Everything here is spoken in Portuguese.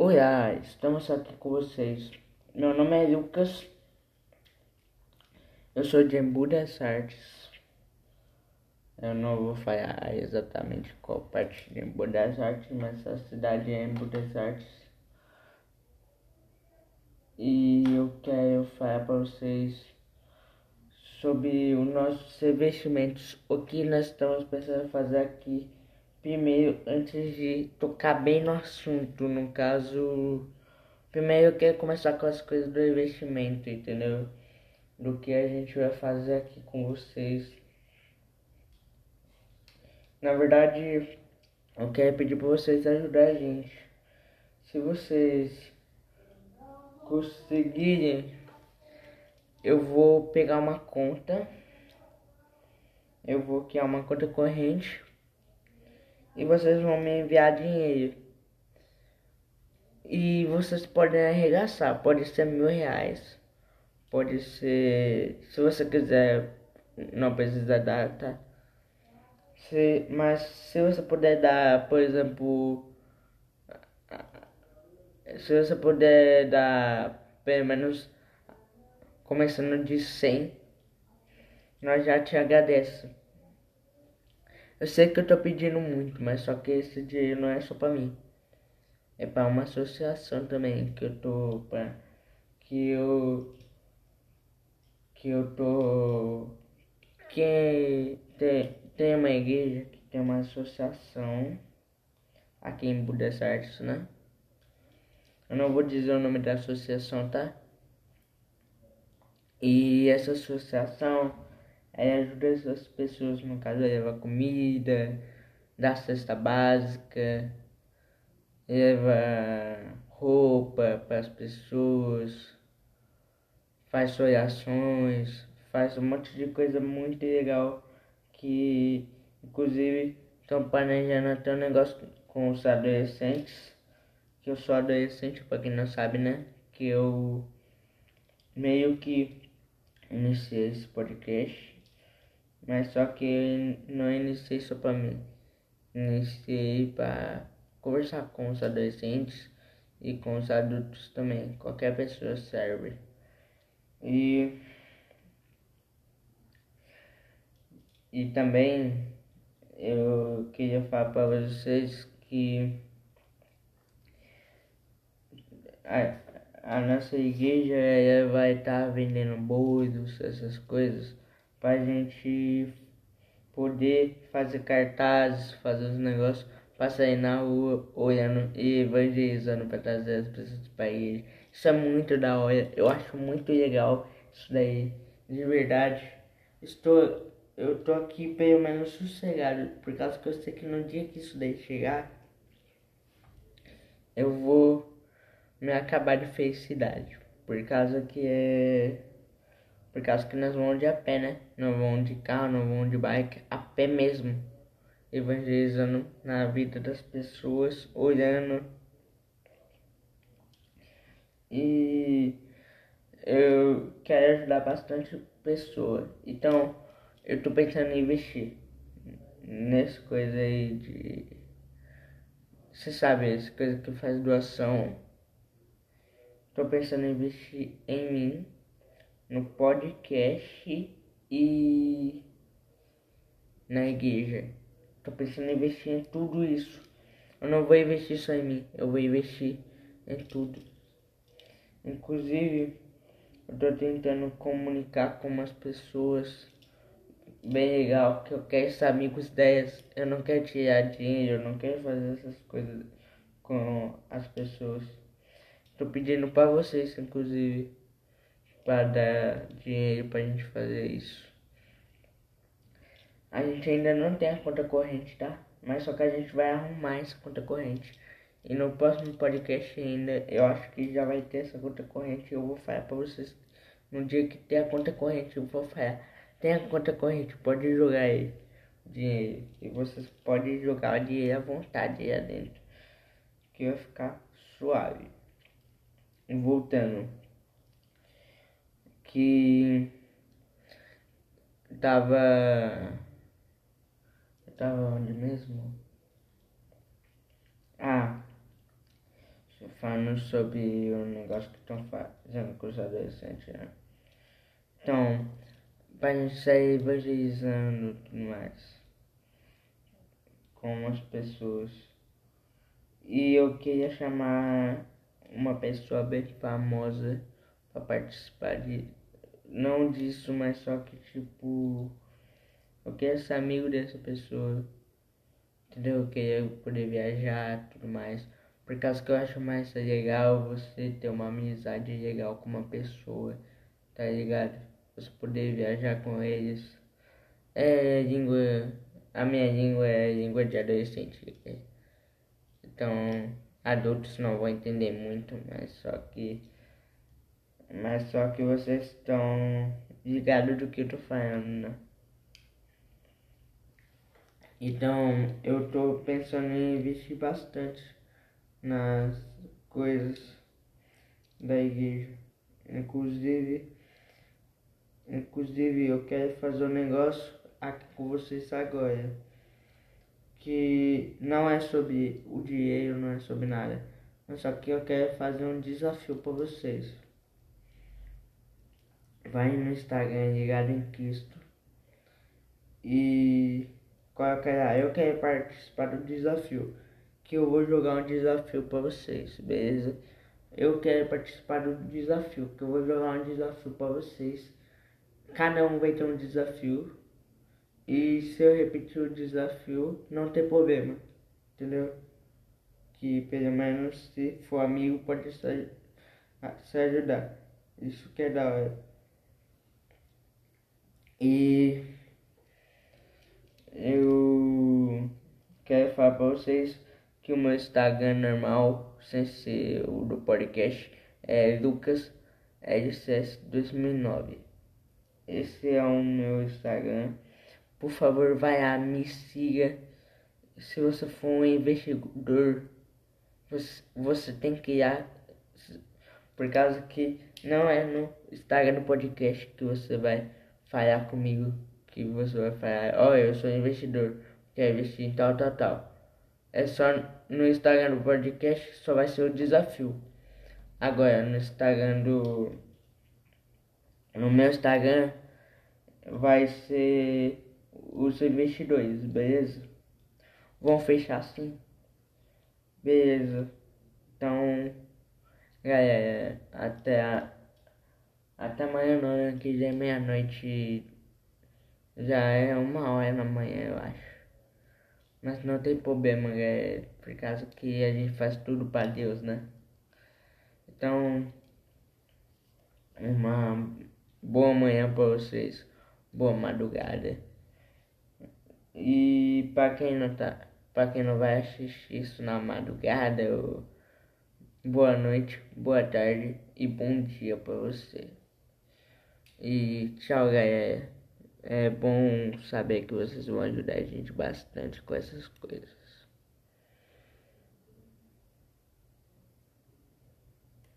Oi, estamos aqui com vocês. Meu nome é Lucas. Eu sou de Embu das Artes. Eu não vou falar exatamente qual parte de Embu das Artes, mas a cidade é Embu das Artes. E eu quero falar para vocês sobre os nossos investimentos. O que nós estamos pensando fazer aqui primeiro, antes de tocar bem no assunto, no caso, primeiro eu quero começar com as coisas do investimento, entendeu? Do que a gente vai fazer aqui com vocês. Na verdade, eu quero pedir para vocês ajudar a gente. Se vocês conseguirem, eu vou pegar uma conta. Eu vou criar uma conta corrente e vocês vão me enviar dinheiro. E vocês podem arregaçar, pode ser mil reais, pode ser, se você quiser, não precisa dar, tá? Se, mas se você puder dar, por exemplo, se você puder dar pelo menos começando de 100, nós já te agradecemos. Eu sei que eu tô pedindo muito, mas só que esse dinheiro não é só pra mim. É pra uma associação também que eu tô pra. Que eu. Que eu tô. Que tem, tem uma igreja que tem uma associação aqui em Budas Artes, né? Eu não vou dizer o nome da associação, tá? E essa associação Aí ajuda essas pessoas, no caso, a levar comida, dar cesta básica, leva roupa para as pessoas, faz orações, faz um monte de coisa muito legal que inclusive estão planejando até um negócio com os adolescentes, que eu sou adolescente, para quem não sabe, né? Que eu meio que iniciei esse podcast mas só que não iniciei só para mim. Iniciei para conversar com os adolescentes e com os adultos também. Qualquer pessoa serve. E e também eu queria falar para vocês que a, a nossa igreja vai estar tá vendendo bolos, essas coisas pra gente poder fazer cartazes, fazer os negócios pra sair na rua olhando e evangelizando para trazer as pessoas para ele. Isso é muito da hora, eu acho muito legal isso daí, de verdade. Estou, eu tô aqui pelo menos sossegado, por causa que eu sei que no dia que isso daí chegar, eu vou me acabar de felicidade, por causa que é por causa que nós vamos de a pé, né? Não vamos de carro, não vamos de bike, a pé mesmo. Evangelizando na vida das pessoas, olhando. E eu quero ajudar bastante pessoa. Então, eu tô pensando em investir nessa coisa aí de. Você sabe, essa coisa que faz doação. Tô pensando em investir em mim no podcast e na igreja. Tô pensando em investir em tudo isso. Eu não vou investir só em mim, eu vou investir em tudo. Inclusive, eu tô tentando comunicar com umas pessoas bem legal, que eu quero ser amigos delas. Eu não quero tirar dinheiro, eu não quero fazer essas coisas com as pessoas. Tô pedindo para vocês, inclusive para dar dinheiro para a gente fazer isso. A gente ainda não tem a conta corrente, tá? Mas só que a gente vai arrumar essa conta corrente. E no próximo podcast ainda, eu acho que já vai ter essa conta corrente. Eu vou falar para vocês. No dia que tem a conta corrente, eu vou falar. Tem a conta corrente, pode jogar aí. Dinheiro. E vocês podem jogar dinheiro à vontade aí dentro. Que vai ficar suave. Voltando que tava. Tava onde mesmo? Ah, falando sobre o negócio que estão fazendo com os adolescentes, né? Então, pra gente sair evangelizando tudo mais com as pessoas. E eu queria chamar uma pessoa bem famosa para participar de. Não disso, mas só que tipo. Eu queria ser amigo dessa pessoa. Entendeu? Eu queria poder viajar tudo mais. Por causa que eu acho mais legal você ter uma amizade legal com uma pessoa. Tá ligado? Você poder viajar com eles. É língua. A minha língua é língua de adolescente. Então adultos não vão entender muito, mas só que. Mas só que vocês estão ligados do que eu tô falando, né? Então eu tô pensando em investir bastante nas coisas da igreja. Inclusive, inclusive eu quero fazer um negócio aqui com vocês agora. Que não é sobre o dinheiro, não é sobre nada. Mas só que eu quero fazer um desafio para vocês. Vai no Instagram ligado em Cristo. E coloca lá, eu quero participar do desafio. Que eu vou jogar um desafio para vocês, beleza? Eu quero participar do desafio, que eu vou jogar um desafio para vocês. Cada um vai ter um desafio. E se eu repetir o desafio, não tem problema. Entendeu? Que pelo menos se for amigo pode se ajudar. Isso que é da hora. E eu quero falar pra vocês que o meu Instagram normal, sem ser o do podcast, é Lucas LCS 2009. Esse é o meu Instagram. Por favor, vai lá, me siga. Se você for um investidor, você, você tem que ir lá. Por causa que não é no Instagram do podcast que você vai falar comigo que você vai falar, ó, oh, eu sou investidor, quero investir em tal, tal, tal. É só no Instagram do podcast só vai ser o desafio. Agora no Instagram do. No meu Instagram vai ser os investidores, beleza? Vão fechar assim. Beleza. Então, galera, até a até amanhã não, né? Que já é meia-noite. Já é uma hora da manhã, eu acho. Mas não tem problema, é por causa que a gente faz tudo para Deus, né? Então, uma boa manhã para vocês, boa madrugada. E para quem não tá, para quem não vai assistir isso na madrugada, eu, boa noite, boa tarde e bom dia para você. E tchau, galera. É bom saber que vocês vão ajudar a gente bastante com essas coisas.